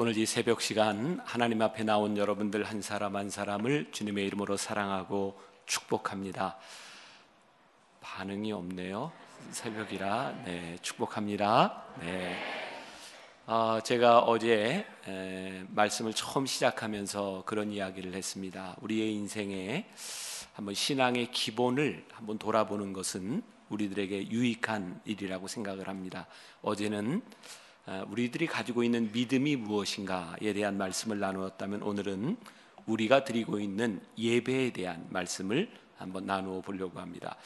오늘 이 새벽 시간 하나님 앞에 나온 여러분들 한 사람 한 사람을 주님의 이름으로 사랑하고 축복합니다. 반응이 없네요. 새벽이라 네 축복합니다. 네. 어, 제가 어제 에, 말씀을 처음 시작하면서 그런 이야기를 했습니다. 우리의 인생에 한번 신앙의 기본을 한번 돌아보는 것은 우리들에게 유익한 일이라고 생각을 합니다. 어제는 어, 우리들이 가지고 있는 믿음이 무엇인가에 대한 말씀을 나누었다면 오늘은 우리가 드리고 있는 예배에 대한 말씀을 한번 나누어 보려고 합니다.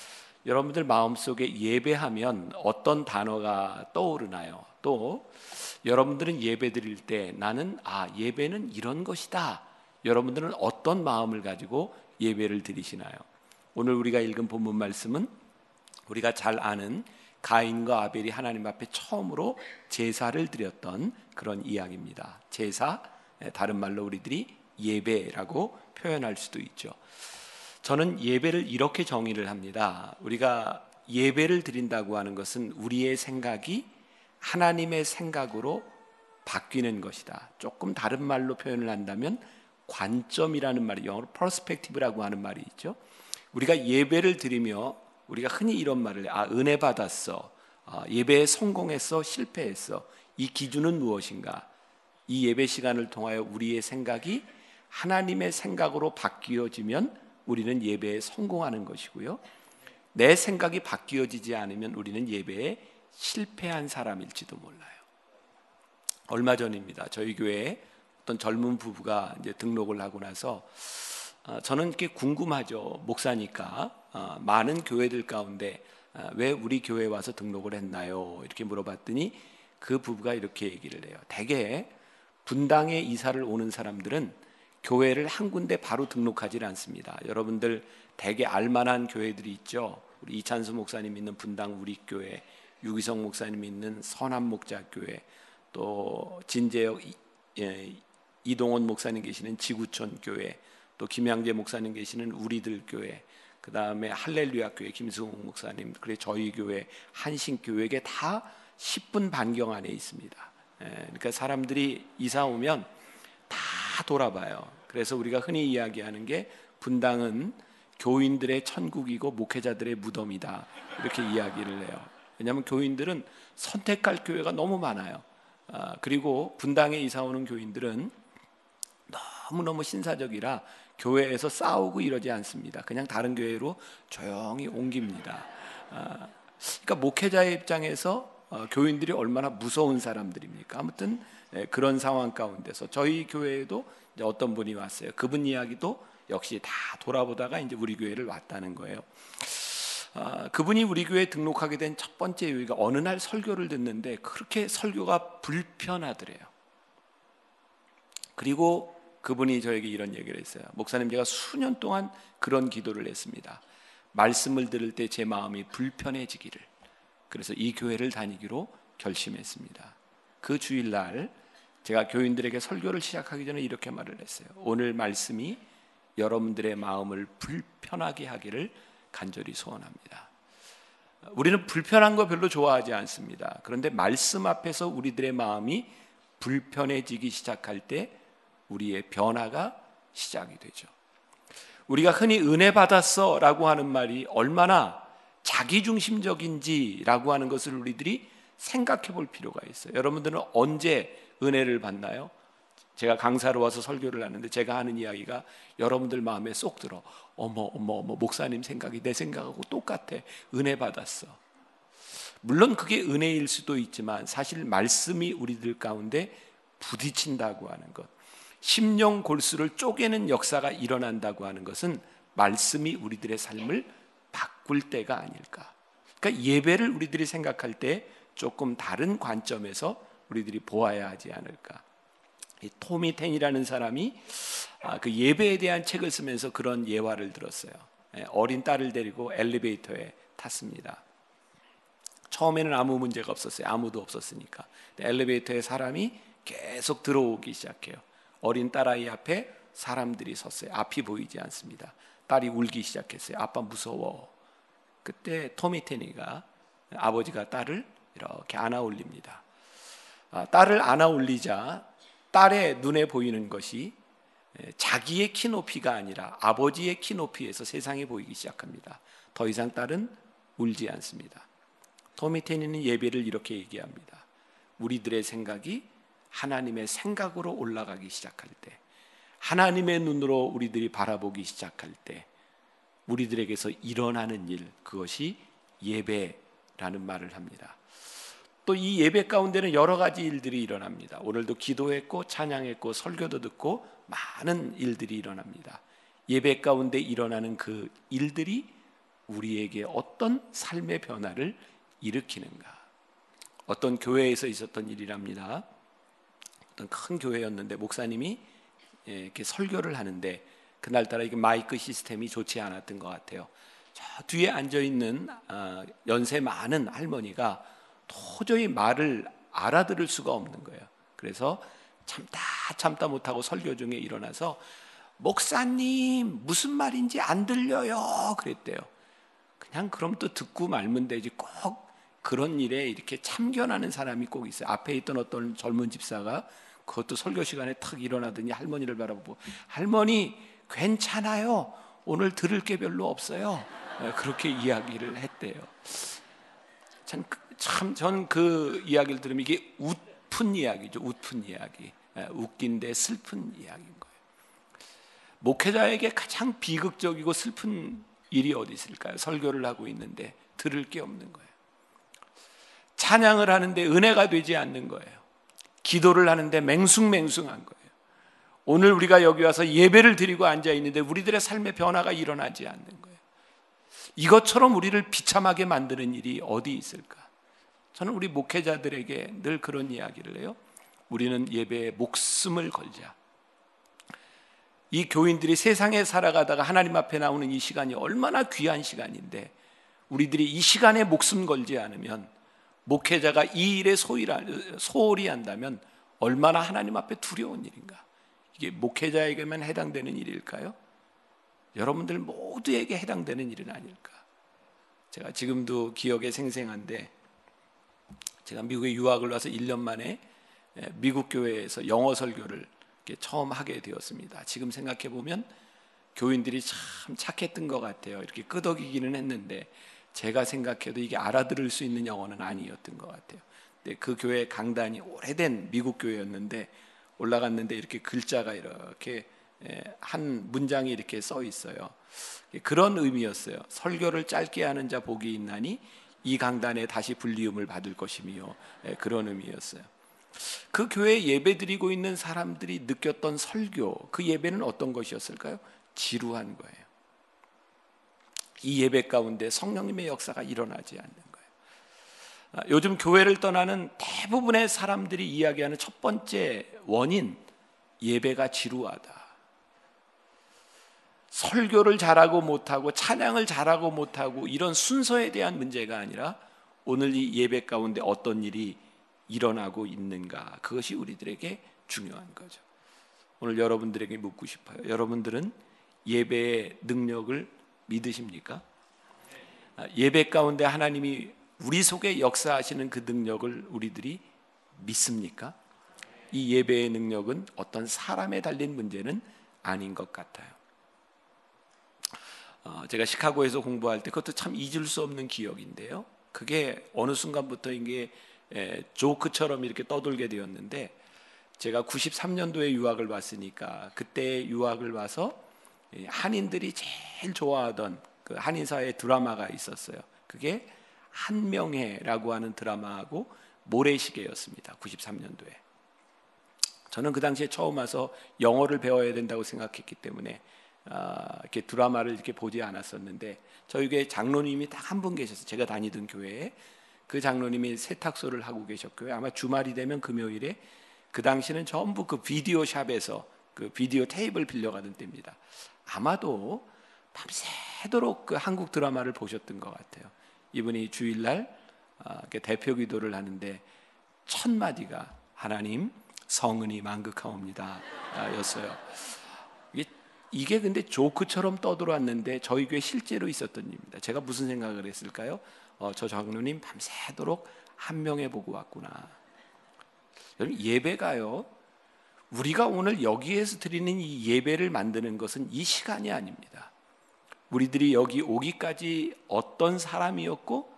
여러분들 마음속에 예배하면 어떤 단어가 떠오르나요? 또 여러분들은 예배 드릴 때 나는 아 예배는 이런 것이다. 여러분들은 어떤 마음을 가지고 예배를 드리시나요? 오늘 우리가 읽은 본문 말씀은 우리가 잘 아는 가인과 아벨이 하나님 앞에 처음으로 제사를 드렸던 그런 이야기입니다. 제사 다른 말로 우리들이 예배라고 표현할 수도 있죠. 저는 예배를 이렇게 정의를 합니다. 우리가 예배를 드린다고 하는 것은 우리의 생각이 하나님의 생각으로 바뀌는 것이다. 조금 다른 말로 표현을 한다면 관점이라는 말이 영어로 perspective라고 하는 말이 있죠. 우리가 예배를 드리며 우리가 흔히 이런 말을 아 은혜 받았어. 아, 예배에 성공했어, 실패했어. 이 기준은 무엇인가? 이 예배 시간을 통하여 우리의 생각이 하나님의 생각으로 바뀌어지면 우리는 예배에 성공하는 것이고요. 내 생각이 바뀌어지지 않으면 우리는 예배에 실패한 사람일지도 몰라요. 얼마 전입니다. 저희 교회에 어떤 젊은 부부가 이제 등록을 하고 나서 어, 저는 이렇게 궁금하죠. 목사니까 어, 많은 교회들 가운데 어, 왜 우리 교회 와서 등록을 했나요? 이렇게 물어봤더니 그 부부가 이렇게 얘기를 해요. 대개 분당에 이사를 오는 사람들은 교회를 한 군데 바로 등록하지 않습니다. 여러분들 대개 알만한 교회들이 있죠. 우리 이찬수 목사님 있는 분당 우리교회, 유기성 목사님 있는 선한 목자교회, 또 진재혁 예, 이동원 목사님 계시는 지구촌 교회, 또 김양재 목사님 계시는 우리들 교회, 그 다음에 할렐루야 교회 김승욱 목사님, 그래 저희 교회 한신 교회에 다 10분 반경 안에 있습니다. 예, 그러니까 사람들이 이사 오면 다 돌아봐요. 그래서 우리가 흔히 이야기하는 게 분당은 교인들의 천국이고 목회자들의 무덤이다 이렇게 이야기를 해요. 왜냐하면 교인들은 선택할 교회가 너무 많아요. 아, 그리고 분당에 이사 오는 교인들은 너무너무 신사적이라 교회에서 싸우고 이러지 않습니다. 그냥 다른 교회로 조용히 옮깁니다. 아, 그러니까 목회자의 입장에서 어, 교인들이 얼마나 무서운 사람들입니까? 아무튼 예, 그런 상황 가운데서 저희 교회에도 어떤 분이 왔어요. 그분 이야기도 역시 다 돌아보다가 이제 우리 교회를 왔다는 거예요. 아, 그분이 우리 교회에 등록하게 된 첫 번째 이유가 어느 날 설교를 듣는데 그렇게 설교가 불편하더래요. 그리고 그분이 저에게 이런 얘기를 했어요. 목사님 제가 수년 동안 그런 기도를 했습니다. 말씀을 들을 때 제 마음이 불편해지기를. 그래서 이 교회를 다니기로 결심했습니다. 그 주일날 제가 교인들에게 설교를 시작하기 전에 이렇게 말을 했어요. 오늘 말씀이 여러분들의 마음을 불편하게 하기를 간절히 소원합니다. 우리는 불편한 거 별로 좋아하지 않습니다. 그런데 말씀 앞에서 우리들의 마음이 불편해지기 시작할 때 우리의 변화가 시작이 되죠. 우리가 흔히 은혜 받았어 라고 하는 말이 얼마나 자기중심적인지라고 하는 것을 우리들이 생각해 볼 필요가 있어요. 여러분들은 언제 은혜를 받나요? 제가 강사로 와서 설교를 하는데 제가 하는 이야기가 여러분들 마음에 쏙 들어. 어머, 어머, 어머, 목사님 생각이 내 생각하고 똑같아. 은혜 받았어. 물론 그게 은혜일 수도 있지만 사실 말씀이 우리들 가운데 부딪힌다고 하는 것. 심령 골수를 쪼개는 역사가 일어난다고 하는 것은 말씀이 우리들의 삶을 바꿀 때가 아닐까. 그러니까 예배를 우리들이 생각할 때 조금 다른 관점에서 우리들이 보아야 하지 않을까. 토미 텐이라는 사람이 아, 그 예배에 대한 책을 쓰면서 그런 예화를 들었어요. 예, 어린 딸을 데리고 엘리베이터에 탔습니다. 처음에는 아무 문제가 없었어요. 아무도 없었으니까. 엘리베이터에 사람이 계속 들어오기 시작해요. 어린 딸아이 앞에 사람들이 섰어요. 앞이 보이지 않습니다. 딸이 울기 시작했어요. 아빠 무서워. 그때 토미 테니가 아버지가 딸을 이렇게 안아 올립니다. 아, 딸을 안아 올리자 딸의 눈에 보이는 것이 자기의 키 높이가 아니라 아버지의 키 높이에서 세상에 보이기 시작합니다. 더 이상 딸은 울지 않습니다. 있는 예배를 이렇게 얘기합니다. 우리들의 생각이 하나님의 생각으로 올라가기 시작할 때, 하나님의 눈으로 우리들이 바라보기 시작할 때, 우리들에게서 일어나는 일, 그것이 예배라는 말을 합니다. 또 이 예배 가운데는 여러 가지 일들이 일어납니다. 오늘도 기도했고, 찬양했고, 설교도 듣고, 많은 일들이 일어납니다. 예배 가운데 일어나는 그 일들이 우리에게 어떤 삶의 변화를 일으키는가? 어떤 교회에서 있었던 일이랍니다. 어떤 큰 교회였는데 목사님이 예, 이렇게 설교를 하는데 그날따라 이게 마이크 시스템이 좋지 않았던 것 같아요. 저 뒤에 앉아 있는 아, 연세 많은 할머니가 도저히 말을 알아들을 수가 없는 거예요. 그래서 참다 참다 못하고 설교 중에 일어나서 목사님 무슨 말인지 안 들려요 그랬대요. 그냥 그럼 또 듣고 말면 되지 꼭 그런 일에 이렇게 참견하는 사람이 꼭 있어요. 앞에 있던 어떤 젊은 집사가 그것도 설교 시간에 탁 일어나더니 할머니를 바라보고 할머니 괜찮아요. 오늘 들을 게 별로 없어요. 네, 그렇게 이야기를 했대요. 참전 그 이야기를 들으면 이게 웃픈 이야기죠. 웃픈 이야기. 네, 웃긴데 슬픈 이야기인 거예요. 목회자에게 가장 비극적이고 슬픈 일이 어디 있을까요? 설교를 하고 있는데 들을 게 없는 거예요. 찬양을 하는데 은혜가 되지 않는 거예요. 기도를 하는데 맹숭맹숭한 거예요. 오늘 우리가 여기 와서 예배를 드리고 앉아 있는데 우리들의 삶의 변화가 일어나지 않는 거예요. 이것처럼 우리를 비참하게 만드는 일이 어디 있을까? 저는 우리 목회자들에게 늘 그런 이야기를 해요. 우리는 예배에 목숨을 걸자. 이 교인들이 세상에 살아가다가 하나님 앞에 나오는 이 시간이 얼마나 귀한 시간인데 우리들이 이 시간에 목숨 걸지 않으면 목회자가 이 일에 소홀히 한다면 얼마나 하나님 앞에 두려운 일인가? 이게 목회자에게만 해당되는 일일까요? 여러분들 모두에게 해당되는 일은 아닐까? 제가 지금도 기억에 생생한데 제가 미국에 유학을 와서 1년 만에 미국 교회에서 영어 설교를 처음 하게 되었습니다. 지금 생각해 보면 교인들이 참 착했던 것 같아요. 이렇게 끄덕이기는 했는데 제가 생각해도 이게 알아들을 수 있는 영어는 아니었던 것 같아요. 근데 그 교회 강단이 오래된 미국 교회였는데 올라갔는데 이렇게 글자가 이렇게 한 문장이 이렇게 써 있어요. 그런 의미였어요. 설교를 짧게 하는 자 복이 있나니 이 강단에 다시 불리움을 받을 것이며 그런 의미였어요. 그 교회 예배 드리고 있는 사람들이 느꼈던 설교, 그 예배는 어떤 것이었을까요? 지루한 거예요. 이 예배 가운데 성령님의 역사가 일어나지 않는 거예요. 아, 요즘 교회를 떠나는 대부분의 사람들이 이야기하는 첫 번째 원인, 예배가 지루하다. 설교를 잘하고 못하고 찬양을 잘하고 못하고 이런 순서에 대한 문제가 아니라 오늘 이 예배 가운데 어떤 일이 일어나고 있는가 그것이 우리들에게 중요한 거죠. 오늘 여러분들에게 묻고 싶어요. 여러분들은 예배의 능력을 믿으십니까? 아, 예배 가운데 하나님이 우리 속에 역사하시는 그 능력을 우리들이 믿습니까? 이 예배의 능력은 어떤 사람에 달린 문제는 아닌 것 같아요. 어, 제가 시카고에서 공부할 때 그것도 참 잊을 수 없는 기억인데요. 그게 어느 순간부터 이게 조크처럼 이렇게 떠돌게 되었는데 제가 93년도에 유학을 왔으니까 그때 유학을 와서 한인들이 제일 좋아하던 그 한인사회 드라마가 있었어요. 그게 한명회라고 하는 드라마하고 모래시계였습니다. 93년도에. 저는 그 당시에 처음 와서 영어를 배워야 된다고 생각했기 때문에 아, 이렇게 드라마를 이렇게 보지 않았었는데 저희 교회 장로님이 딱 한 분 계셔서 제가 다니던 교회에 그 장로님이 세탁소를 하고 계셨고요. 아마 주말이 되면 금요일에 그 당시는 전부 그 비디오 샵에서 그 비디오 테이블 빌려가는 때입니다. 아마도 밤새도록 그 한국 드라마를 보셨던 것 같아요. 이분이 주일날 아, 대표 기도를 하는데 첫 마디가 하나님 성은이 만극하옵니다 였어요. 이게, 이게 근데 조크처럼 떠들어왔는데 저희 교회 실제로 있었던 일입니다. 제가 무슨 생각을 했을까요? 어, 저 장로님 밤새도록 한 명에 보고 왔구나. 여러분 예배가요 우리가 오늘 여기에서 드리는 이 예배를 만드는 것은 이 시간이 아닙니다. 우리들이 여기 오기까지 어떤 사람이었고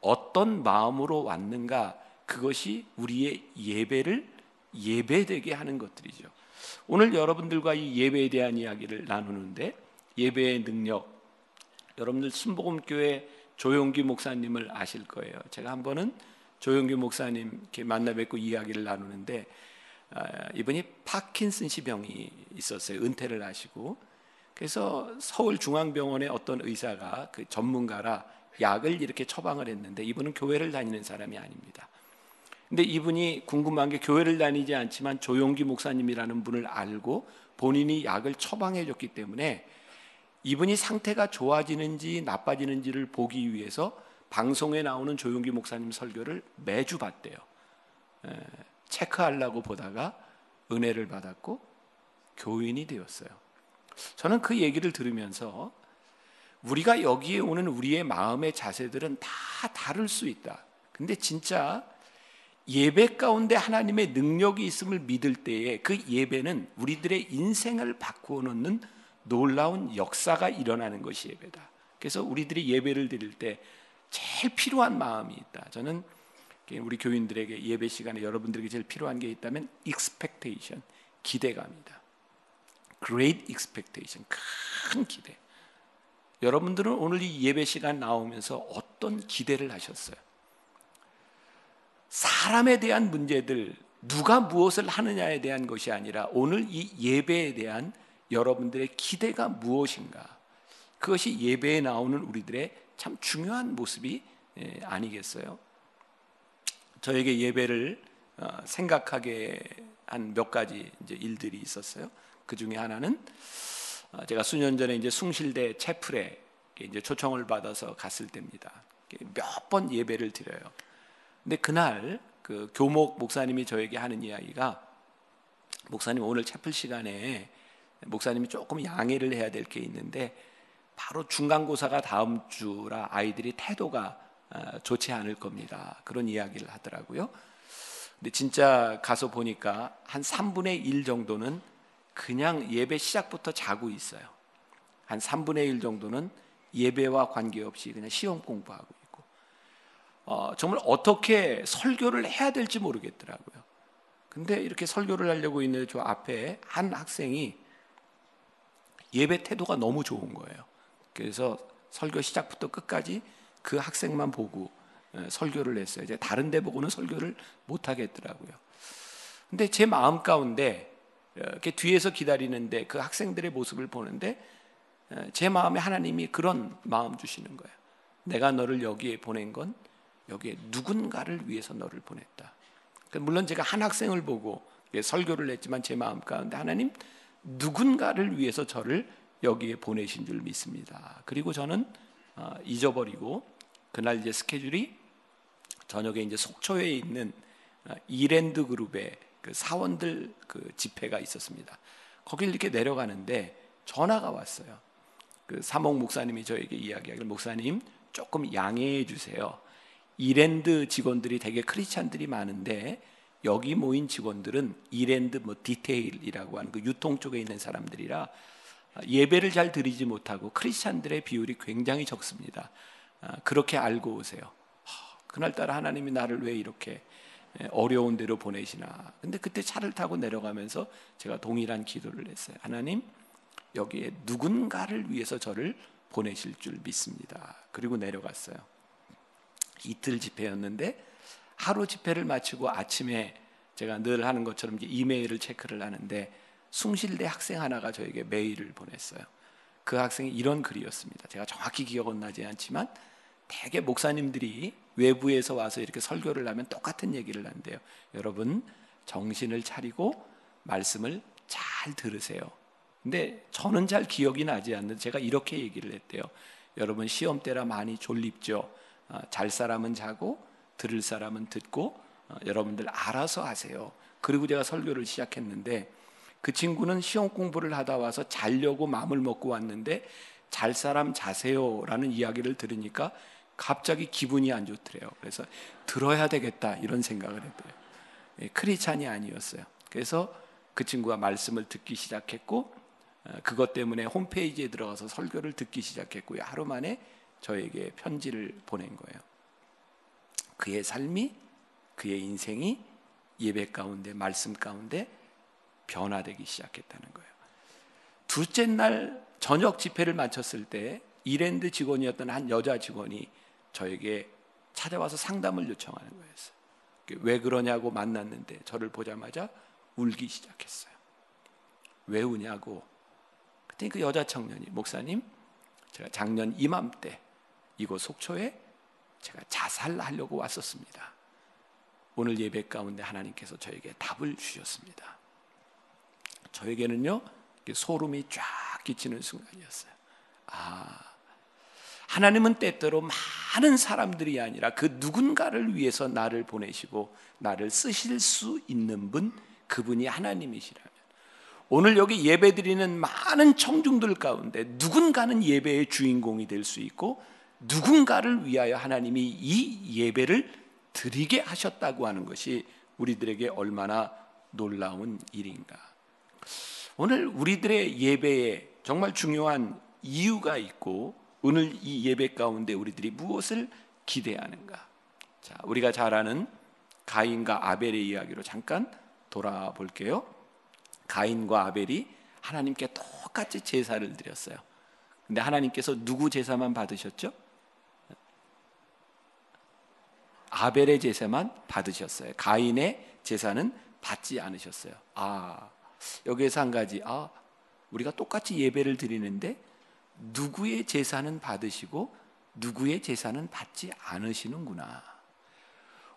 어떤 마음으로 왔는가 그것이 우리의 예배를 예배되게 하는 것들이죠. 오늘 여러분들과 이 예배에 대한 이야기를 나누는데 예배의 능력 여러분들 순복음교회 조용기 목사님을 아실 거예요. 제가 한 번은 조용기 목사님 이렇게 만나 뵙고 이야기를 나누는데 아, 이분이 파킨슨시 병이 있었어요. 은퇴를 하시고 그래서 서울중앙병원의 어떤 의사가 그 전문가라 약을 이렇게 처방을 했는데 이분은 교회를 다니는 사람이 아닙니다. 근데 이분이 궁금한 게 교회를 다니지 않지만 조용기 목사님이라는 분을 알고 본인이 약을 처방해 줬기 때문에 이분이 상태가 좋아지는지 나빠지는지를 보기 위해서 방송에 나오는 조용기 목사님 설교를 매주 봤대요. 체크하려고 보다가 은혜를 받았고 교인이 되었어요. 저는 그 얘기를 들으면서 우리가 여기에 오는 우리의 마음의 자세들은 다 다를 수 있다. 근데 진짜 예배 가운데 하나님의 능력이 있음을 믿을 때에 그 예배는 우리들의 인생을 바꾸어 놓는 놀라운 역사가 일어나는 것이 예배다. 그래서 우리들이 예배를 드릴 때 제일 필요한 마음이 있다. 저는 우리 교인들에게 예배 시간에 여러분들에게 제일 필요한 게 있다면 expectation, 기대감이다. great expectation, 큰 기대. 여러분들은 오늘 이 예배 시간 나오면서 어떤 기대를 하셨어요? 사람에 대한 문제들, 누가 무엇을 하느냐에 대한 것이 아니라 오늘 이 예배에 대한 여러분들의 기대가 무엇인가? 그것이 예배에 나오는 우리들의 참 중요한 모습이 예, 아니겠어요? 저에게 예배를 어, 생각하게 한 몇 가지 이제 일들이 있었어요. 그 중에 하나는 어, 제가 수년 전에 이제 숭실대 채플에 이제 초청을 받아서 갔을 때입니다. 몇 번 예배를 드려요. 근데 그날 그 교목 목사님이 저에게 하는 이야기가 목사님 오늘 채플 시간에 목사님이 조금 양해를 해야 될 게 있는데 바로 중간고사가 다음 주라 아이들이 태도가 어, 좋지 않을 겁니다. 그런 이야기를 하더라고요. 근데 진짜 가서 보니까 한 3분의 1 정도는 그냥 예배 시작부터 자고 있어요. 한 3분의 1 정도는 예배와 관계없이 그냥 시험 공부하고 있고, 어, 정말 어떻게 설교를 해야 될지 모르겠더라고요. 근데 이렇게 설교를 하려고 있는 저 앞에 한 학생이 예배 태도가 너무 좋은 거예요. 그래서 설교 시작부터 끝까지 그 학생만 보고 예, 설교를 했어요. 이제 다른 데 보고는 설교를 못 하겠더라고요. 근데 제 마음 가운데 이렇게 뒤에서 기다리는데 그 학생들의 모습을 보는데 제 마음에 하나님이 그런 마음 주시는 거예요. 내가 너를 여기에 보낸 건 여기에 누군가를 위해서 너를 보냈다. 그러니까 물론 제가 한 학생을 보고 설교를 했지만 제 마음 가운데 하나님 누군가를 위해서 저를 여기에 보내신 줄 믿습니다. 그리고 저는 어, 잊어버리고 그날 이제 스케줄이 저녁에 이제 속초에 있는 어, 이랜드 그룹의 그 사원들 그 집회가 있었습니다. 거길 이렇게 내려가는데 전화가 왔어요. 그 사목 목사님이 저에게 이야기하길 목사님 조금 양해해 주세요. 이랜드 직원들이 되게 크리스찬들이 많은데 여기 모인 직원들은 이랜드 뭐 디테일이라고 하는 그 유통 쪽에 있는 사람들이라 예배를 잘 드리지 못하고 크리스찬들의 비율이 굉장히 적습니다. 아, 그렇게 알고 오세요. 그날따라 하나님이 나를 왜 이렇게 예, 어려운 데로 보내시나. 근데 그때 차를 타고 내려가면서 제가 동일한 기도를 했어요. 하나님, 여기에 누군가를 위해서 저를 보내실 줄 믿습니다. 그리고 내려갔어요. 이틀 집회였는데 하루 집회를 마치고 아침에 제가 늘 하는 것처럼 이메일을 체크를 하는데 숭실대 학생 하나가 저에게 메일을 보냈어요. 그 학생이 이런 글이었습니다. 제가 정확히 기억은 나지 않지만 대개 목사님들이 외부에서 와서 이렇게 설교를 하면 똑같은 얘기를 한대요. 여러분 정신을 차리고 말씀을 잘 들으세요. 근데 저는 잘 기억이 나지 않는 제가 이렇게 얘기를 했대요. 여러분 시험 때라 많이 졸립죠. 어, 잘 사람은 자고 들을 사람은 듣고 어, 여러분들 알아서 하세요. 그리고 제가 설교를 시작했는데 그 친구는 시험 공부를 하다 와서 자려고 마음을 먹고 왔는데 잘 사람 자세요라는 이야기를 들으니까 갑자기 기분이 안 좋더래요. 그래서 들어야 되겠다 이런 생각을 했대요. 예, 크리찬이 아니었어요. 그래서 그 친구가 말씀을 듣기 시작했고 어, 그것 때문에 홈페이지에 들어가서 설교를 듣기 시작했고요. 하루 만에 저에게 편지를 보낸 거예요. 그의 삶이 그의 인생이 예배 가운데 말씀 가운데 변화되기 시작했다는 거예요. 둘째 날 저녁 집회를 마쳤을 때 이랜드 직원이었던 한 여자 직원이 저에게 찾아와서 상담을 요청하는 거였어요. 왜 그러냐고 만났는데 저를 보자마자 울기 시작했어요. 왜 우냐고. 그때 그 여자 청년이 목사님, 제가 작년 이맘때 이곳 속초에 제가 자살하려고 왔었습니다. 오늘 예배 가운데 하나님께서 저에게 답을 주셨습니다. 저에게는요 소름이 쫙 끼치는 순간이었어요. 아, 하나님은 때때로 많은 사람들이 아니라 그 누군가를 위해서 나를 보내시고 나를 쓰실 수 있는 분, 그분이 하나님이시라면 오늘 여기 예배 드리는 많은 청중들 가운데 누군가는 예배의 주인공이 될 수 있고 누군가를 위하여 하나님이 이 예배를 드리게 하셨다고 하는 것이 우리들에게 얼마나 놀라운 일인가. 오늘 우리들의 예배에 정말 중요한 이유가 있고 오늘 이 예배 가운데 우리들이 무엇을 기대하는가? 자, 우리가 잘 아는 가인과 아벨의 이야기로 잠깐 돌아볼게요. 가인과 아벨이 하나님께 똑같이 제사를 드렸어요. 근데 하나님께서 누구 제사만 받으셨죠? 아벨의 제사만 받으셨어요. 가인의 제사는 받지 않으셨어요. 아, 여기에서 한 가지. 아, 우리가 똑같이 예배를 드리는데 누구의 제사는 받으시고 누구의 제사는 받지 않으시는구나.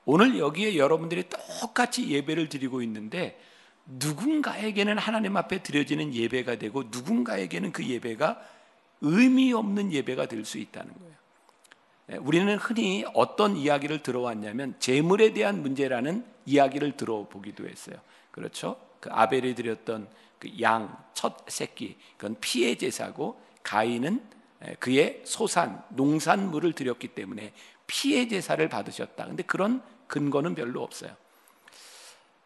오늘 여기에 여러분들이 똑같이 예배를 드리고 있는데 누군가에게는 하나님 앞에 드려지는 예배가 되고 누군가에게는 그 예배가 의미 없는 예배가 될 수 있다는 거예요. 예, 우리는 흔히 어떤 이야기를 들어왔냐면 재물에 대한 문제라는 이야기를 들어보기도 했어요. 그렇죠? 그 아벨이 드렸던 그 양 첫 새끼 그건 피해 제사고 가인은 그의 소산 농산물을 드렸기 때문에 피해 제사를 받으셨다. 근데 그런 근거는 별로 없어요.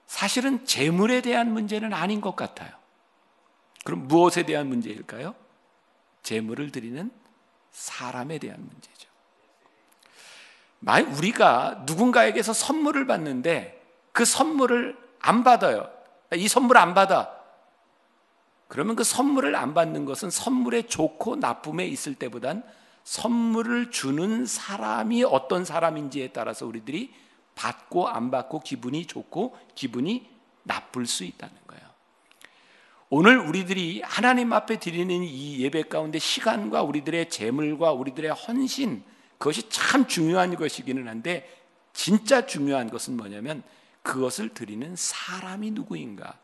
사실은 재물에 대한 문제는 아닌 것 같아요. 그럼 무엇에 대한 문제일까요? 재물을 드리는 사람에 대한 문제죠. 만약 우리가 누군가에게서 선물을 받는데 그 선물을 안 받아요. 이 선물 안 받아. 그러면 그 선물을 안 받는 것은 선물의 좋고 나쁨에 있을 때보단 선물을 주는 사람이 어떤 사람인지에 따라서 우리들이 받고 안 받고 기분이 좋고 기분이 나쁠 수 있다는 거예요. 오늘 우리들이 하나님 앞에 드리는 이 예배 가운데 시간과 우리들의 재물과 우리들의 헌신 그것이 참 중요한 것이기는 한데 진짜 중요한 것은 뭐냐면 그것을 드리는 사람이 누구인가?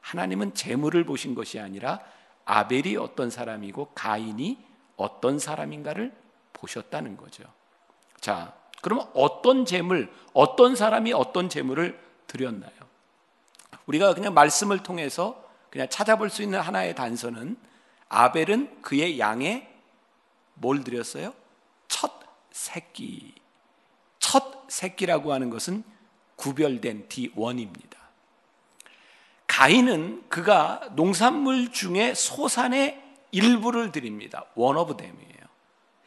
하나님은 재물을 보신 것이 아니라 아벨이 어떤 사람이고 가인이 어떤 사람인가를 보셨다는 거죠. 자, 그러면 어떤 재물, 어떤 사람이 어떤 재물을 드렸나요? 우리가 그냥 말씀을 통해서 그냥 찾아볼 수 있는 하나의 단서는 아벨은 그의 양에 뭘 드렸어요? 첫 새끼. 첫 새끼라고 하는 것은 구별된 D1입니다. 가인은 그가 농산물 중에 소산의 일부를 드립니다. one of them이에요.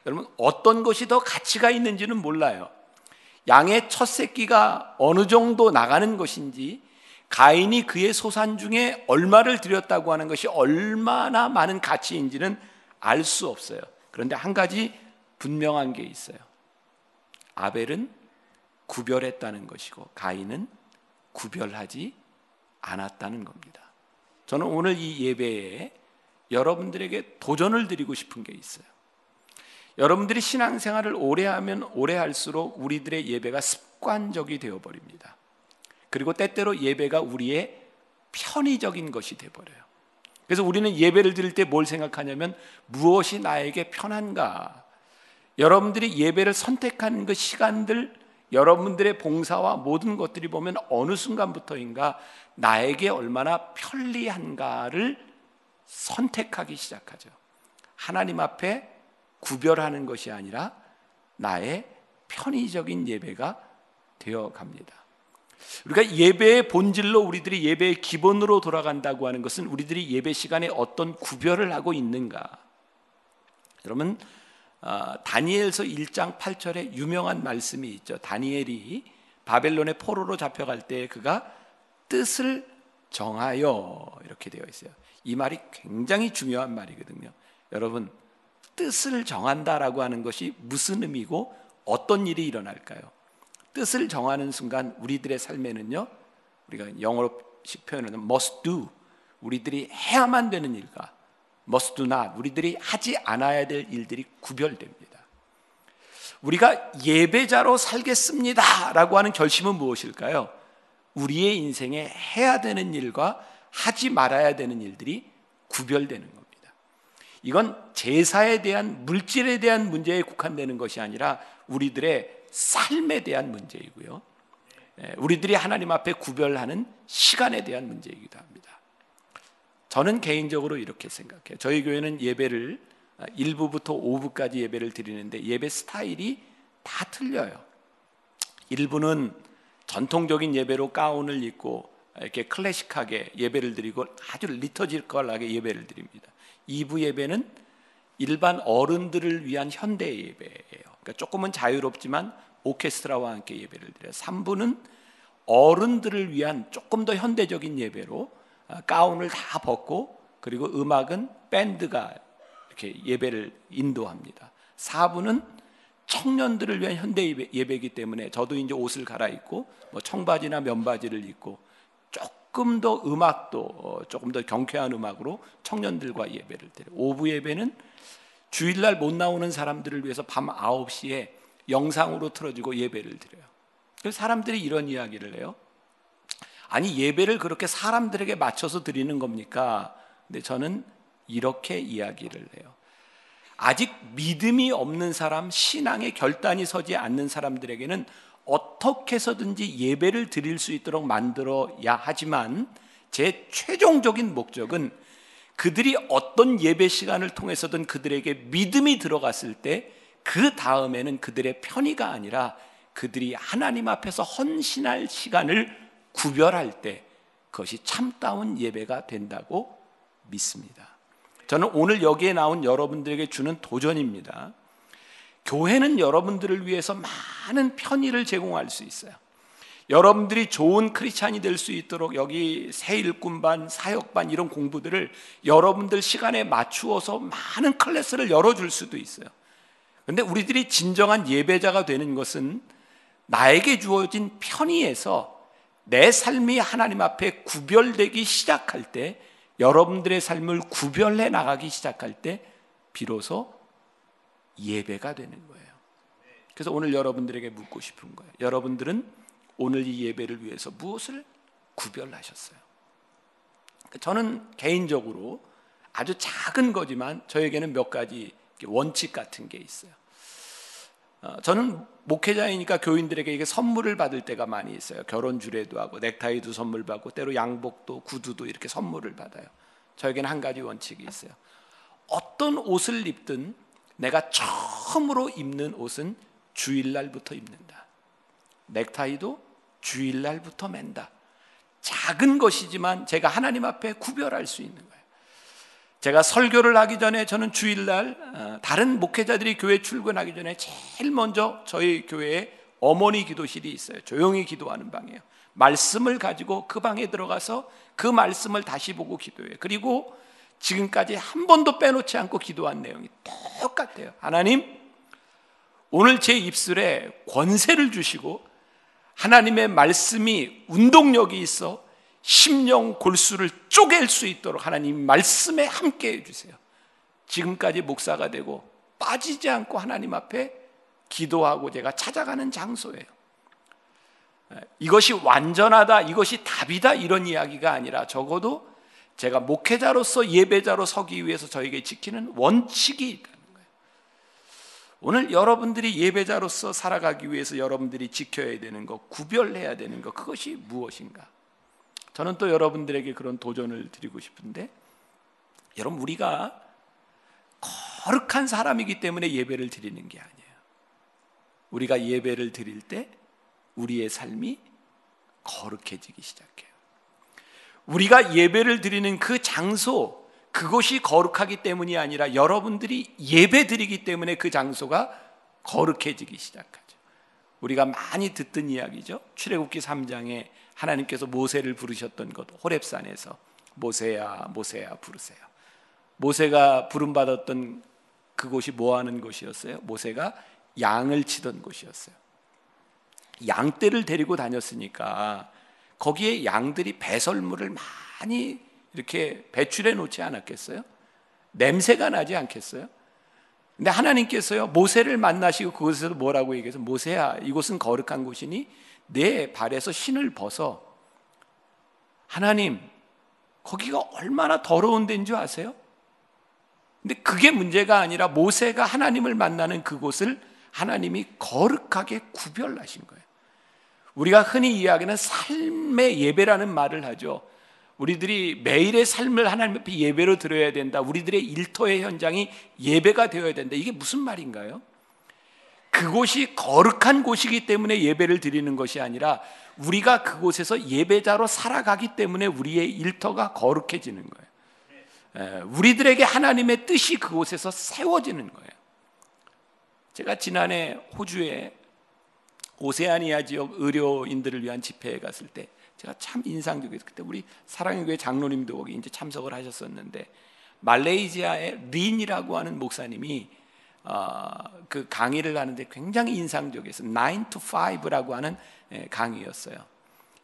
여러분 어떤 것이 더 가치가 있는지는 몰라요. 양의 첫 새끼가 어느 정도 나가는 것인지 가인이 그의 소산 중에 얼마를 드렸다고 하는 것이 얼마나 많은 가치인지는 알 수 없어요. 그런데 한 가지 분명한 게 있어요. 아벨은 구별했다는 것이고 가인은 구별하지 않았다는 겁니다. 저는 오늘 이 예배에 여러분들에게 도전을 드리고 싶은 게 있어요. 여러분들이 신앙생활을 오래 하면 오래 할수록 우리들의 예배가 습관적이 되어 버립니다. 그리고 때때로 예배가 우리의 편의적인 것이 돼 버려요. 그래서 우리는 예배를 드릴 때 뭘 생각하냐면 무엇이 나에게 편한가? 여러분들이 예배를 선택하는 그 시간들 여러분들의 봉사와 모든 것들이 보면 어느 순간부터인가 나에게 얼마나 편리한가를 선택하기 시작하죠. 하나님 앞에 구별하는 것이 아니라 나의 편의적인 예배가 되어 갑니다. 우리가 예배의 본질로 우리들이 예배의 기본으로 돌아간다고 하는 것은 우리들이 예배 시간에 어떤 구별을 하고 있는가? 여러분 어, 다니엘서 1장 8절에 유명한 말씀이 있죠. 다니엘이 바벨론의 포로로 잡혀갈 때 그가 뜻을 정하여 이렇게 되어 있어요. 이 말이 굉장히 중요한 말이거든요. 여러분 뜻을 정한다라고 하는 것이 무슨 의미고 어떤 일이 일어날까요? 뜻을 정하는 순간 우리들의 삶에는요. 우리가 영어로식 표현은 must do 우리들이 해야만 되는 일과 must do not 우리들이 하지 않아야 될 일들이 구별됩니다. 우리가 예배자로 살겠습니다라고 하는 결심은 무엇일까요? 우리의 인생에 해야 되는 일과 하지 말아야 되는 일들이 구별되는 겁니다. 이건 제사에 대한 물질에 대한 문제에 국한되는 것이 아니라 우리들의 삶에 대한 문제이고요. 예, 우리들이 하나님 앞에 구별하는 시간에 대한 문제이기도 합니다. 저는 개인적으로 이렇게 생각해요. 저희 교회는 예배를 1부부터 5부까지 예배를 드리는데 예배 스타일이 다 틀려요. 1부는 전통적인 예배로 가운을 입고 이렇게 클래식하게 예배를 드리고 아주 리터지컬하게 예배를 드립니다. 2부 예배는 일반 어른들을 위한 현대 예배예요. 그러니까 조금은 자유롭지만 오케스트라와 함께 예배를 드려요. 3부는 어른들을 위한 조금 더 현대적인 예배로 아, 가운을 다 벗고 그리고 음악은 밴드가 이렇게 예배를 인도합니다. 4부는 청년들을 위한 현대 예배 이기 때문에 저도 이제 옷을 갈아입고 뭐 청바지나 면바지를 입고 조금 더 음악도 어, 조금 더 경쾌한 음악으로 청년들과 예배를 드려요. 오부 예배는 주일날 못 나오는 사람들을 위해서 밤 9시에 영상으로 틀어주고 예배를 드려요. 그래서 사람들이 이런 이야기를 해요. 아니 예배를 그렇게 사람들에게 맞춰서 드리는 겁니까? 근데 저는 이렇게 이야기를 해요. 아직 믿음이 없는 사람, 신앙의 결단이 서지 않는 사람들에게는 어떻게 해서든지 예배를 드릴 수 있도록 만들어야 하지만 제 최종적인 목적은 그들이 어떤 예배 시간을 통해서든 그들에게 믿음이 들어갔을 때 그 다음에는 그들의 편의가 아니라 그들이 하나님 앞에서 헌신할 시간을 구별할 때 그것이 참다운 예배가 된다고 믿습니다. 저는 오늘 여기에 나온 여러분들에게 주는 도전입니다. 교회는 여러분들을 위해서 많은 편의를 제공할 수 있어요. 여러분들이 좋은 크리스찬이 될 수 있도록 여기 새 일꾼반, 사역반 이런 공부들을 여러분들 시간에 맞추어서 많은 클래스를 열어줄 수도 있어요. 그런데 우리들이 진정한 예배자가 되는 것은 나에게 주어진 편의에서 내 삶이 하나님 앞에 구별되기 시작할 때 여러분들의 삶을 구별해 나가기 시작할 때 비로소 예배가 되는 거예요. 그래서 오늘 여러분들에게 묻고 싶은 거예요. 여러분들은 오늘 이 예배를 위해서 무엇을 구별하셨어요? 저는 개인적으로 아주 작은 거지만 저에게는 몇 가지 원칙 같은 게 있어요. 어, 저는 목회자이니까 교인들에게 이게 선물을 받을 때가 많이 있어요. 결혼 주례도 하고 넥타이도 선물 받고 때로 양복도 구두도 이렇게 선물을 받아요. 저에게는 한 가지 원칙이 있어요. 어떤 옷을 입든 내가 처음으로 입는 옷은 주일날부터 입는다. 넥타이도 주일날부터 맨다. 작은 것이지만 제가 하나님 앞에 구별할 수 있는. 제가 설교를 하기 전에 저는 주일날 어, 다른 목회자들이 교회 출근하기 전에 제일 먼저 저희 교회에 어머니 기도실이 있어요. 조용히 기도하는 방이에요. 말씀을 가지고 그 방에 들어가서 그 말씀을 다시 보고 기도해요. 그리고 지금까지 한 번도 빼놓지 않고 기도한 내용이 똑같아요. 하나님, 오늘 제 입술에 권세를 주시고 하나님의 말씀이 운동력이 있어 심령 골수를 쪼갤 수 있도록 하나님 말씀에 함께 해주세요. 지금까지 목사가 되고 빠지지 않고 하나님 앞에 기도하고 제가 찾아가는 장소예요. 이것이 완전하다, 이것이 답이다 이런 이야기가 아니라 적어도 제가 목회자로서 예배자로 서기 위해서 저에게 지키는 원칙이 있다는 거예요. 오늘 여러분들이 예배자로서 살아가기 위해서 여러분들이 지켜야 되는 것, 구별해야 되는 것, 그것이 무엇인가? 저는 또 여러분들에게 그런 도전을 드리고 싶은데, 여러분, 우리가 거룩한 사람이기 때문에 예배를 드리는 게 아니에요. 우리가 예배를 드릴 때 우리의 삶이 거룩해지기 시작해요. 우리가 예배를 드리는 그 장소, 그곳이 거룩하기 때문이 아니라 여러분들이 예배 드리기 때문에 그 장소가 거룩해지기 시작하죠. 우리가 많이 듣던 이야기죠. 출애굽기 3장에 하나님께서 모세를 부르셨던 것 호렙산에서 모세야 모세야 부르세요. 모세가 부름 받았던 그곳이 뭐 하는 곳이었어요? 모세가 양을 치던 곳이었어요. 양떼를 데리고 다녔으니까 거기에 양들이 배설물을 많이 이렇게 배출해 놓지 않았겠어요? 냄새가 나지 않겠어요? 근데 하나님께서요, 모세를 만나시고 그곳에서 뭐라고 얘기해서 모세야, 이곳은 거룩한 곳이니 내 발에서 신을 벗어. 하나님, 거기가 얼마나 더러운 데인 줄 아세요? 근데 그게 문제가 아니라 모세가 하나님을 만나는 그곳을 하나님이 거룩하게 구별하신 거예요. 우리가 흔히 이야기하는 삶의 예배라는 말을 하죠. 우리들이 매일의 삶을 하나님 앞에 예배로 드려야 된다. 우리들의 일터의 현장이 예배가 되어야 된다. 이게 무슨 말인가요? 그곳이 거룩한 곳이기 때문에 예배를 드리는 것이 아니라 우리가 그곳에서 예배자로 살아가기 때문에 우리의 일터가 거룩해지는 거예요. 우리들에게 하나님의 뜻이 그곳에서 세워지는 거예요. 제가 지난해 호주에 오세아니아 지역 의료인들을 위한 집회에 갔을 때 제가 참 인상적이었어요. 그때 우리 사랑의 교회 장로님도 거기 이제 참석을 하셨었는데 말레이시아의 린이라고 하는 목사님이 어, 그 강의를 하는데 굉장히 인상적이었어요. 9 to 5라고 하는 예, 강의였어요.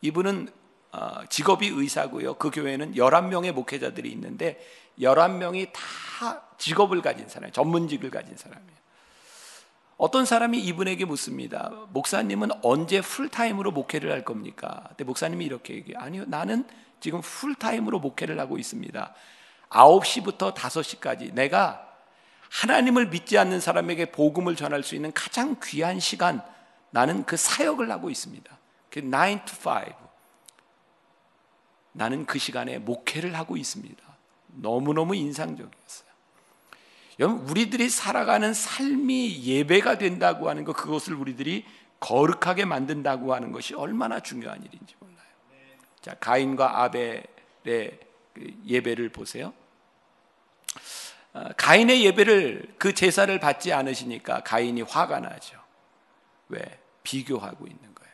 이분은 어, 직업이 의사고요. 그 교회는 11명의 목회자들이 있는데 11명이 다 직업을 가진 사람, 전문직을 가진 사람이에요. 어떤 사람이 이분에게 묻습니다. 목사님은 언제 풀타임으로 목회를 할 겁니까? 근데 목사님이 이렇게 얘기해요. 아니요, 나는 지금 풀타임으로 목회를 하고 있습니다. 9시부터 5시까지 내가 하나님을 믿지 않는 사람에게 복음을 전할 수 있는 가장 귀한 시간, 나는 그 사역을 하고 있습니다. 그 9 to 5. 나는 그 시간에 목회를 하고 있습니다. 너무너무 인상적이었어요. 여러분 우리들이 살아가는 삶이 예배가 된다고 하는 것 그것을 우리들이 거룩하게 만든다고 하는 것이 얼마나 중요한 일인지 몰라요. 자 가인과 아벨의 그 예배를 보세요. 어, 가인의 예배를 그 제사를 받지 않으시니까 가인이 화가 나죠. 왜? 비교하고 있는 거예요.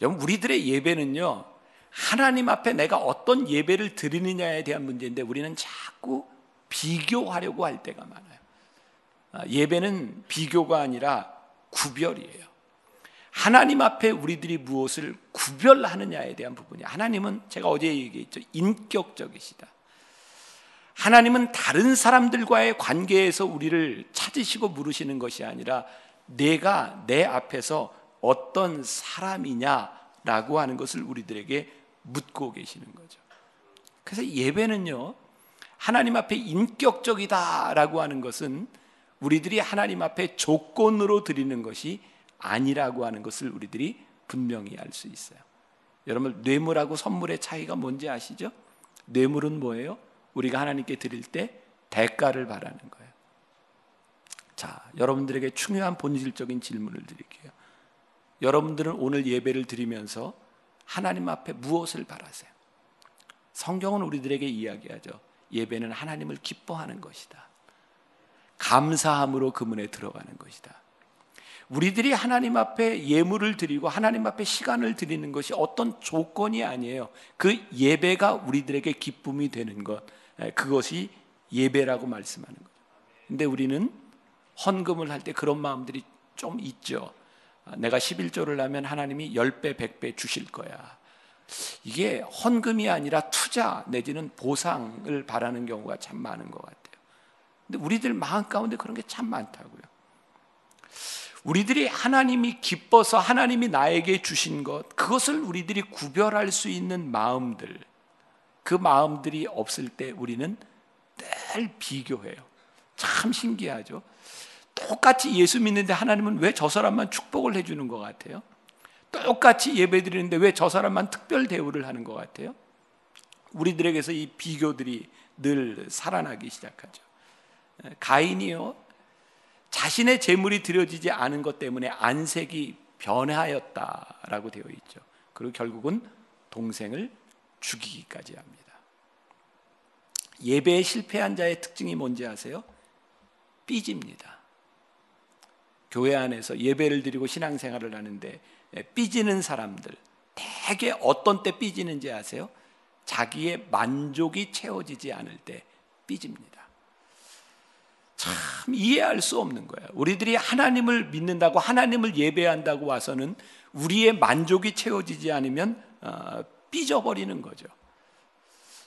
여러분 우리들의 예배는요 하나님 앞에 내가 어떤 예배를 드리느냐에 대한 문제인데 우리는 자꾸 비교하려고 할 때가 많아요. 아, 예배는 비교가 아니라 구별이에요. 하나님 앞에 우리들이 무엇을 구별하느냐에 대한 부분이 하나님은 제가 어제 얘기했죠. 인격적이시다. 하나님은 다른 사람들과의 관계에서 우리를 찾으시고 물으시는 것이 아니라 내가 내 앞에서 어떤 사람이냐라고 하는 것을 우리들에게 묻고 계시는 거죠. 그래서 예배는요, 하나님 앞에 인격적이다라고 하는 것은 우리들이 하나님 앞에 조건으로 드리는 것이 아니라고 하는 것을 우리들이 분명히 알 수 있어요. 여러분 뇌물하고 선물의 차이가 뭔지 아시죠? 뇌물은 뭐예요? 우리가 하나님께 드릴 때 대가를 바라는 거예요. 자, 여러분들에게 중요한 본질적인 질문을 드릴게요. 여러분들은 오늘 예배를 드리면서 하나님 앞에 무엇을 바라세요? 성경은 우리들에게 이야기하죠. 예배는 하나님을 기뻐하는 것이다. 감사함으로 그 문에 들어가는 것이다. 우리들이 하나님 앞에 예물을 드리고 하나님 앞에 시간을 드리는 것이 어떤 조건이 아니에요. 그 예배가 우리들에게 기쁨이 되는 것, 그것이 예배라고 말씀하는 거죠. 근데 우리는 헌금을 할 때 그런 마음들이 좀 있죠. 내가 11조를 하면 하나님이 10배, 100배 주실 거야. 이게 헌금이 아니라 투자 내지는 보상을 바라는 경우가 참 많은 것 같아요. 근데 우리들 마음 가운데 그런 게 참 많다고요. 우리들이 하나님이 기뻐서 하나님이 나에게 주신 것, 그것을 우리들이 구별할 수 있는 마음들, 그 마음들이 없을 때 우리는 늘 비교해요. 참 신기하죠. 똑같이 예수 믿는데 하나님은 왜 저 사람만 축복을 해주는 것 같아요? 똑같이 예배 드리는데 왜 저 사람만 특별 대우를 하는 것 같아요? 우리들에게서 이 비교들이 늘 살아나기 시작하죠. 가인이요. 자신의 재물이 드려지지 않은 것 때문에 안색이 변하였다라고 되어 있죠. 그리고 결국은 동생을 죽이기까지 합니다. 예배에 실패한 자의 특징이 뭔지 아세요? 삐집니다. 교회 안에서 예배를 드리고 신앙생활을 하는데 예, 삐지는 사람들 대개 어떤 때 삐지는지 아세요? 자기의 만족이 채워지지 않을 때 삐집니다. 참 이해할 수 없는 거예요. 우리들이 하나님을 믿는다고 하나님을 예배한다고 와서는 우리의 만족이 채워지지 않으면 어, 삐져버리는 거죠.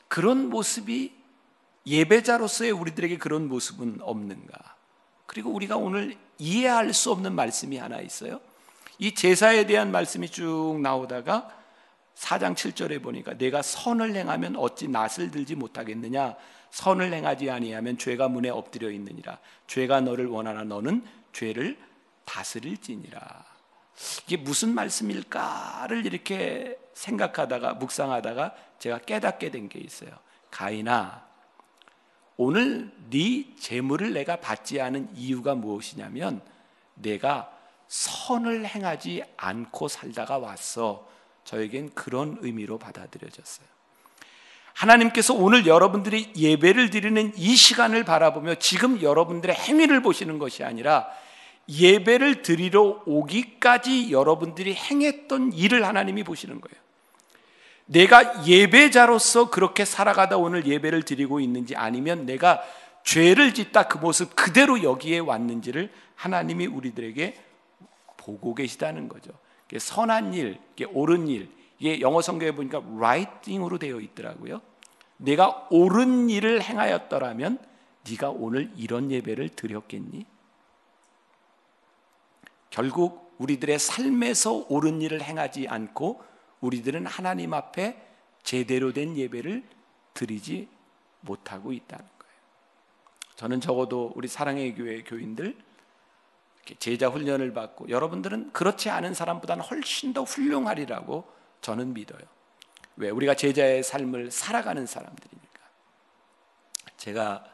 그런 모습이 예배자로서의 우리들에게 그런 모습은 없는가? 그리고 우리가 오늘 이해할 수 없는 말씀이 하나 있어요. 이 제사에 대한 말씀이 쭉 나오다가 4장 7절에 보니까 내가 선을 행하면 어찌 낯을 들지 못하겠느냐 선을 행하지 아니하면 죄가 문에 엎드려 있느니라 죄가 너를 원하나 너는 죄를 다스릴지니라 이게 무슨 말씀일까를 이렇게 생각하다가 묵상하다가 제가 깨닫게 된 게 있어요 가인아 오늘 네 재물을 내가 받지 않은 이유가 무엇이냐면 내가 선을 행하지 않고 살다가 왔어. 저에겐 그런 의미로 받아들여졌어요. 하나님께서 오늘 여러분들이 예배를 드리는 이 시간을 바라보며 지금 여러분들의 행위를 보시는 것이 아니라 예배를 드리러 오기까지 여러분들이 행했던 일을 하나님이 보시는 거예요. 내가 예배자로서 그렇게 살아가다 오늘 예배를 드리고 있는지 아니면 내가 죄를 짓다 그 모습 그대로 여기에 왔는지를 하나님이 우리들에게 보고 계시다는 거죠. 선한 일, 옳은 일, 이게 영어 성경에 보니까 righting으로 되어 있더라고요. 내가 옳은 일을 행하였더라면 네가 오늘 이런 예배를 드렸겠니? 결국 우리들의 삶에서 옳은 일을 행하지 않고 우리들은 하나님 앞에 제대로 된 예배를 드리지 못하고 있다는 거예요. 저는 적어도 우리 사랑의 교회 교인들 제자 훈련을 받고 여러분들은 그렇지 않은 사람보다는 훨씬 더 훌륭하리라고 저는 믿어요. 왜? 우리가 제자의 삶을 살아가는 사람들이니까. 제가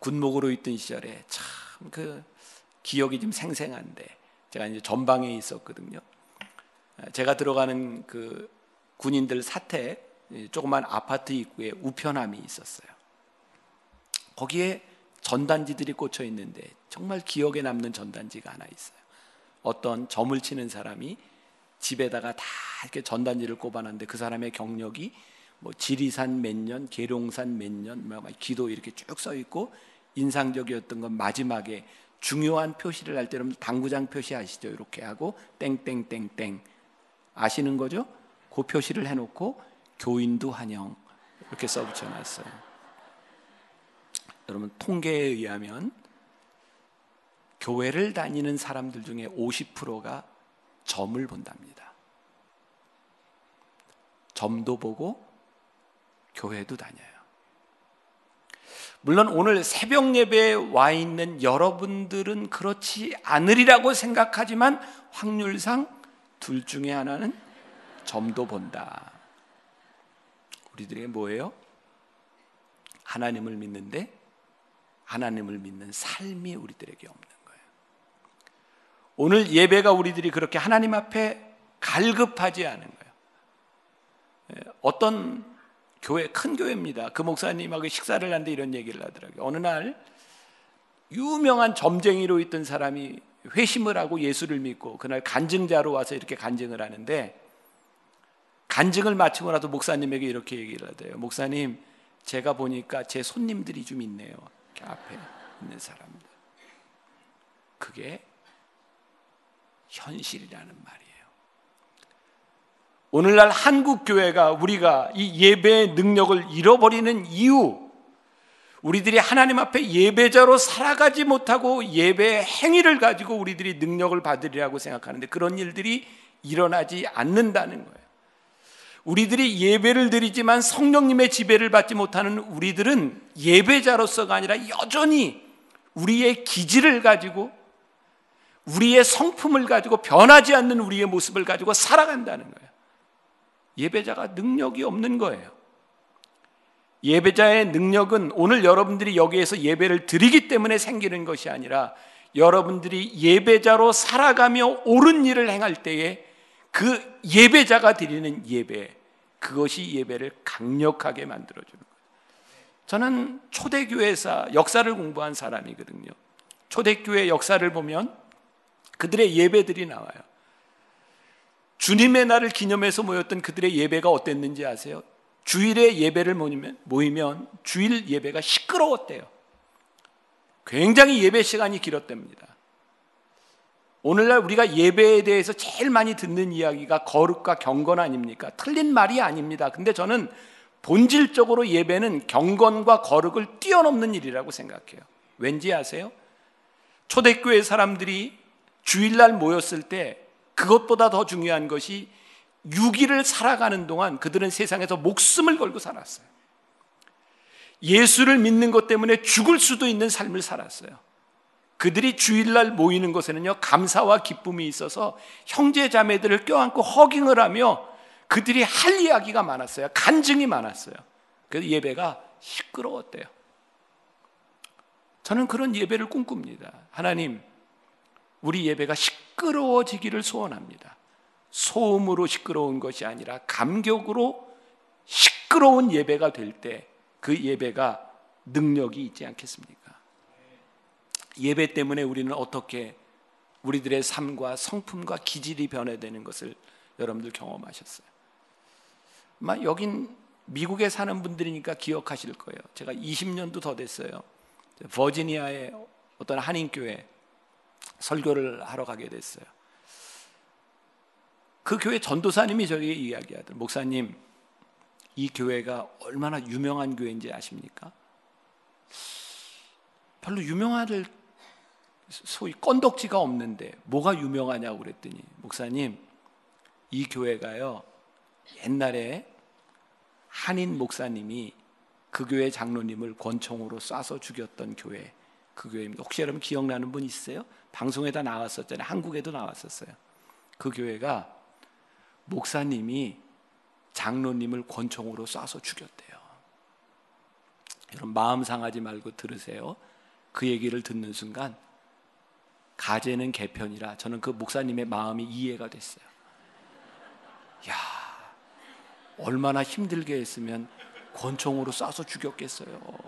군목으로 있던 시절에 참 그 기억이 좀 생생한데 제가 이제 전방에 있었거든요. 제가 들어가는 그 군인들 사택 조그만 아파트 입구에 우편함이 있었어요. 거기에 전단지들이 꽂혀 있는데 정말 기억에 남는 전단지가 하나 있어요. 어떤 점을 치는 사람이 집에다가 다 이렇게 전단지를 꼽아놨는데 그 사람의 경력이 뭐 지리산 몇 년, 계룡산 몇 년, 뭐 기도 이렇게 쭉 써 있고 인상적이었던 건 마지막에 중요한 표시를 할 때는 당구장 표시 아시죠? 이렇게 하고 땡땡땡땡 아시는 거죠? 그 표시를 해놓고 교인도 환영 이렇게 써 붙여놨어요. 여러분 통계에 의하면 교회를 다니는 사람들 중에 50%가 점을 본답니다. 점도 보고 교회도 다녀요. 물론 오늘 새벽 예배에 와 있는 여러분들은 그렇지 않으리라고 생각하지만 확률상 둘 중에 하나는 점도 본다. 우리들에게 뭐예요? 하나님을 믿는데 하나님을 믿는 삶이 우리들에게 없는 거예요. 오늘 예배가 우리들이 그렇게 하나님 앞에 갈급하지 않은 거예요. 예, 어떤 교회, 큰 교회입니다. 그 목사님하고 식사를 하는데 이런 얘기를 하더라고요. 어느 날 유명한 점쟁이로 있던 사람이 회심을 하고 예수를 믿고 그날 간증자로 와서 이렇게 간증을 하는데 간증을 마치고 나서 목사님에게 이렇게 얘기를 하대요. 목사님, 제가 보니까 제 손님들이 좀 있네요. 앞에 있는 사람들. 그게 현실이라는 말이에요. 오늘날 한국 교회가 우리가 이 예배의 능력을 잃어버리는 이유, 우리들이 하나님 앞에 예배자로 살아가지 못하고 예배의 행위를 가지고 우리들이 능력을 받으리라고 생각하는데 그런 일들이 일어나지 않는다는 거예요. 우리들이 예배를 드리지만 성령님의 지배를 받지 못하는 우리들은 예배자로서가 아니라 여전히 우리의 기질을 가지고 우리의 성품을 가지고 변하지 않는 우리의 모습을 가지고 살아간다는 거예요. 예배자가 능력이 없는 거예요. 예배자의 능력은 오늘 여러분들이 여기에서 예배를 드리기 때문에 생기는 것이 아니라 여러분들이 예배자로 살아가며 옳은 일을 행할 때에 그 예배자가 드리는 예배, 그것이 예배를 강력하게 만들어주는 거예요. 저는 초대교회사 역사를 공부한 사람이거든요. 초대교회 역사를 보면 그들의 예배들이 나와요. 주님의 날을 기념해서 모였던 그들의 예배가 어땠는지 아세요? 주일에 예배를 모이면, 모이면 주일 예배가 시끄러웠대요. 굉장히 예배 시간이 길었답니다. 오늘날 우리가 예배에 대해서 제일 많이 듣는 이야기가 거룩과 경건 아닙니까? 틀린 말이 아닙니다. 근데 저는 본질적으로 예배는 경건과 거룩을 뛰어넘는 일이라고 생각해요. 왠지 아세요? 초대교회 사람들이 주일날 모였을 때 그것보다 더 중요한 것이 6일을 살아가는 동안 그들은 세상에서 목숨을 걸고 살았어요. 예수를 믿는 것 때문에 죽을 수도 있는 삶을 살았어요. 그들이 주일날 모이는 것에는요, 감사와 기쁨이 있어서 형제 자매들을 껴안고 허깅을 하며 그들이 할 이야기가 많았어요. 간증이 많았어요. 그래서 예배가 시끄러웠대요. 저는 그런 예배를 꿈꿉니다. 하나님, 우리 예배가 시끄러워지기를 소원합니다. 소음으로 시끄러운 것이 아니라 감격으로 시끄러운 예배가 될 때 그 예배가 능력이 있지 않겠습니까? 예배 때문에 우리는 어떻게 우리들의 삶과 성품과 기질이 변해되는 것을 여러분들 경험하셨어요. 아마 여긴 미국에 사는 분들이니까 기억하실 거예요. 제가 20년도 더 됐어요. 버지니아의 어떤 한인교회 설교를 하러 가게 됐어요. 그 교회 전도사님이 저에게 이야기하더라고요. 목사님, 이 교회가 얼마나 유명한 교회인지 아십니까? 별로 유명할 소위 건덕지가 없는데 뭐가 유명하냐고 그랬더니 목사님, 이 교회가요. 옛날에 한인 목사님이 그 교회 장로님을 권총으로 쏴서 죽였던 교회 그 교회입니다. 혹시 여러분 기억나는 분 있으세요? 방송에다 나왔었잖아요. 한국에도 나왔었어요. 그 교회가 목사님이 장로님을 권총으로 쏴서 죽였대요. 여러분 마음 상하지 말고 들으세요. 그 얘기를 듣는 순간 가제는 개편이라 저는 그 목사님의 마음이 이해가 됐어요. 야, 얼마나 힘들게 했으면 권총으로 쏴서 죽였겠어요.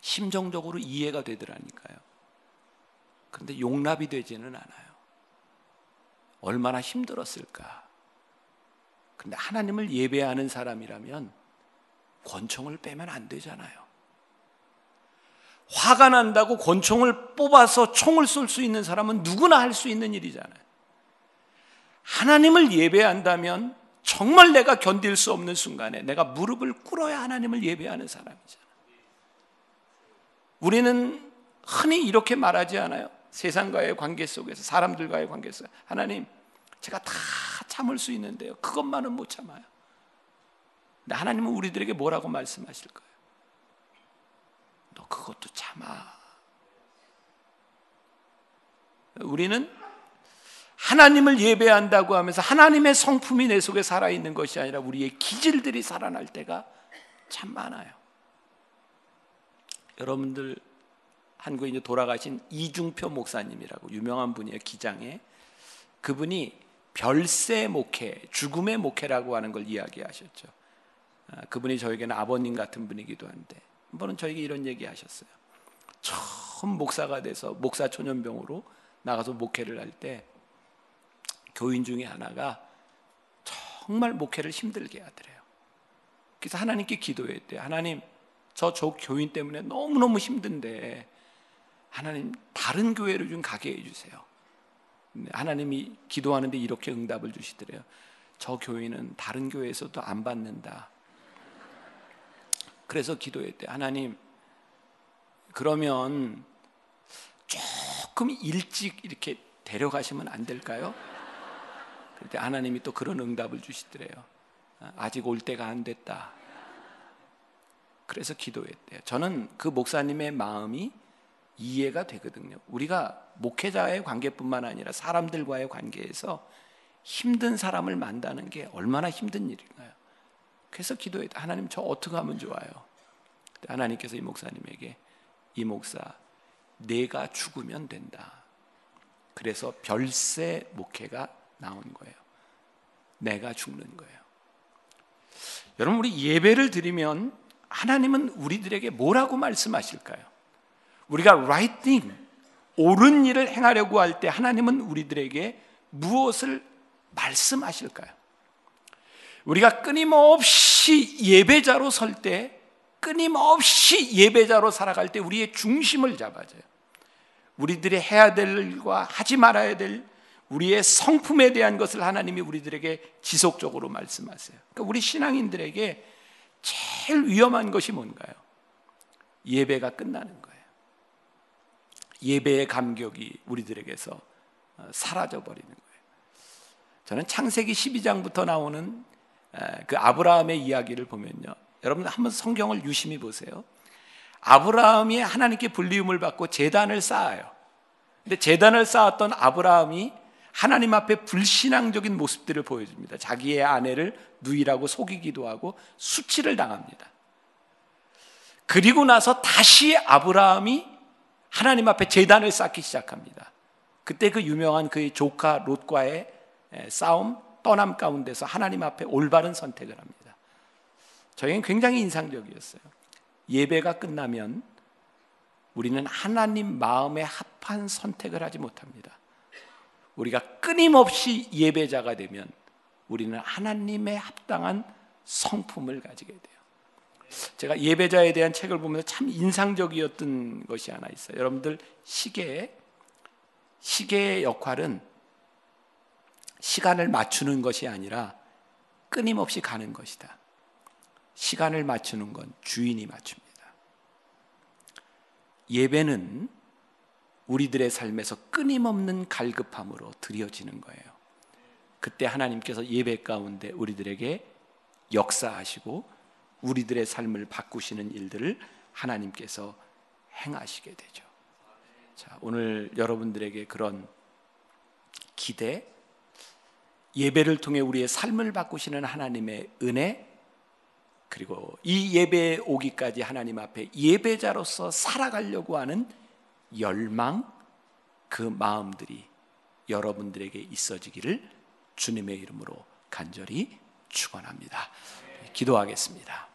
심정적으로 이해가 되더라니까요. 그런데 용납이 되지는 않아요. 얼마나 힘들었을까. 근데 하나님을 예배하는 사람이라면 권총을 빼면 안 되잖아요. 화가 난다고 권총을 뽑아서 총을 쏠 수 있는 사람은 누구나 할 수 있는 일이잖아요. 하나님을 예배한다면 정말 내가 견딜 수 없는 순간에 내가 무릎을 꿇어야 하나님을 예배하는 사람이잖아. 우리는 흔히 이렇게 말하지 않아요. 세상과의 관계 속에서 사람들과의 관계 속에서 하나님 제가 다 참을 수 있는데요. 그것만은 못 참아요. 근데 하나님은 우리들에게 뭐라고 말씀하실 거예요? 너 그것도 참아. 우리는 하나님을 예배한다고 하면서 하나님의 성품이 내 속에 살아있는 것이 아니라 우리의 기질들이 살아날 때가 참 많아요. 여러분들 한국에 이제 돌아가신 이중표 목사님이라고 유명한 분이에요, 기장에. 그분이 별세 목회, 죽음의 목회라고 하는 걸 이야기하셨죠. 아, 그분이 저에게는 아버님 같은 분이기도 한데, 한 번은 저에게 이런 얘기 하셨어요. 처음 목사가 돼서 목사 초년병으로 나가서 목회를 할 때 교인 중에 하나가 정말 목회를 힘들게 하더래요. 그래서 하나님께 기도했대요. 하나님, 저, 저 교인 때문에 너무너무 힘든데, 하나님, 다른 교회로 좀 가게 해주세요. 하나님이 기도하는데 이렇게 응답을 주시더래요. 저 교인은 다른 교회에서도 안 받는다. 그래서 기도했대. 하나님, 그러면 조금 일찍 이렇게 데려가시면 안 될까요? 그때 하나님이 또 그런 응답을 주시더래요. 아직 올 때가 안 됐다. 그래서 기도했대요. 저는 그 목사님의 마음이 이해가 되거든요. 우리가 목회자의 관계뿐만 아니라 사람들과의 관계에서 힘든 사람을 만나는 게 얼마나 힘든 일인가요? 그래서 기도했다. 하나님 저 어떻게 하면 좋아요? 하나님께서 이 목사님에게 이 목사 내가 죽으면 된다. 그래서 별세 목회가 나온 거예요. 내가 죽는 거예요. 여러분 우리 예배를 드리면 하나님은 우리들에게 뭐라고 말씀하실까요? 우리가 right thing, 옳은 일을 행하려고 할 때 하나님은 우리들에게 무엇을 말씀하실까요? 우리가 끊임없이 예배자로 설 때, 끊임없이 예배자로 살아갈 때 우리의 중심을 잡아줘요. 우리들이 해야 될 일과 하지 말아야 될 우리의 성품에 대한 것을 하나님이 우리들에게 지속적으로 말씀하세요. 그러니까 우리 신앙인들에게 제일 위험한 것이 뭔가요? 예배가 끝나는 거예요. 예배의 감격이 우리들에게서 어, 사라져 버리는 거예요. 저는 창세기 12장부터 나오는 그 아브라함의 이야기를 보면요. 여러분 한번 성경을 유심히 보세요. 아브라함이 하나님께 불리움을 받고 재단을 쌓아요. 근데 재단을 쌓았던 아브라함이 하나님 앞에 불신앙적인 모습들을 보여줍니다. 자기의 아내를 누이라고 속이기도 하고 수치를 당합니다. 그리고 나서 다시 아브라함이 하나님 앞에 재단을 쌓기 시작합니다. 그때 그 유명한 그의 조카 롯과의 싸움, 떠남 가운데서 하나님 앞에 올바른 선택을 합니다. 저에겐 굉장히 인상적이었어요. 예배가 끝나면 우리는 하나님 마음에 합한 선택을 하지 못합니다. 우리가 끊임없이 예배자가 되면 우리는 하나님의 합당한 성품을 가지게 돼요. 제가 예배자에 대한 책을 보면서 참 인상적이었던 것이 하나 있어요. 여러분들 시계 시계의 역할은 시간을 맞추는 것이 아니라 끊임없이 가는 것이다. 시간을 맞추는 건 주인이 맞춥니다. 예배는 우리들의 삶에서 끊임없는 갈급함으로 드려지는 거예요. 그때 하나님께서 예배 가운데 우리들에게 역사하시고 우리들의 삶을 바꾸시는 일들을 하나님께서 행하시게 되죠. 자, 오늘 여러분들에게 그런 기대, 예배를 통해 우리의 삶을 바꾸시는 하나님의 은혜, 그리고 이 예배에 오기까지 하나님 앞에 예배자로서 살아가려고 하는 열망, 그 마음들이 여러분들에게 있어지기를 주님의 이름으로 간절히 축원합니다. 기도하겠습니다.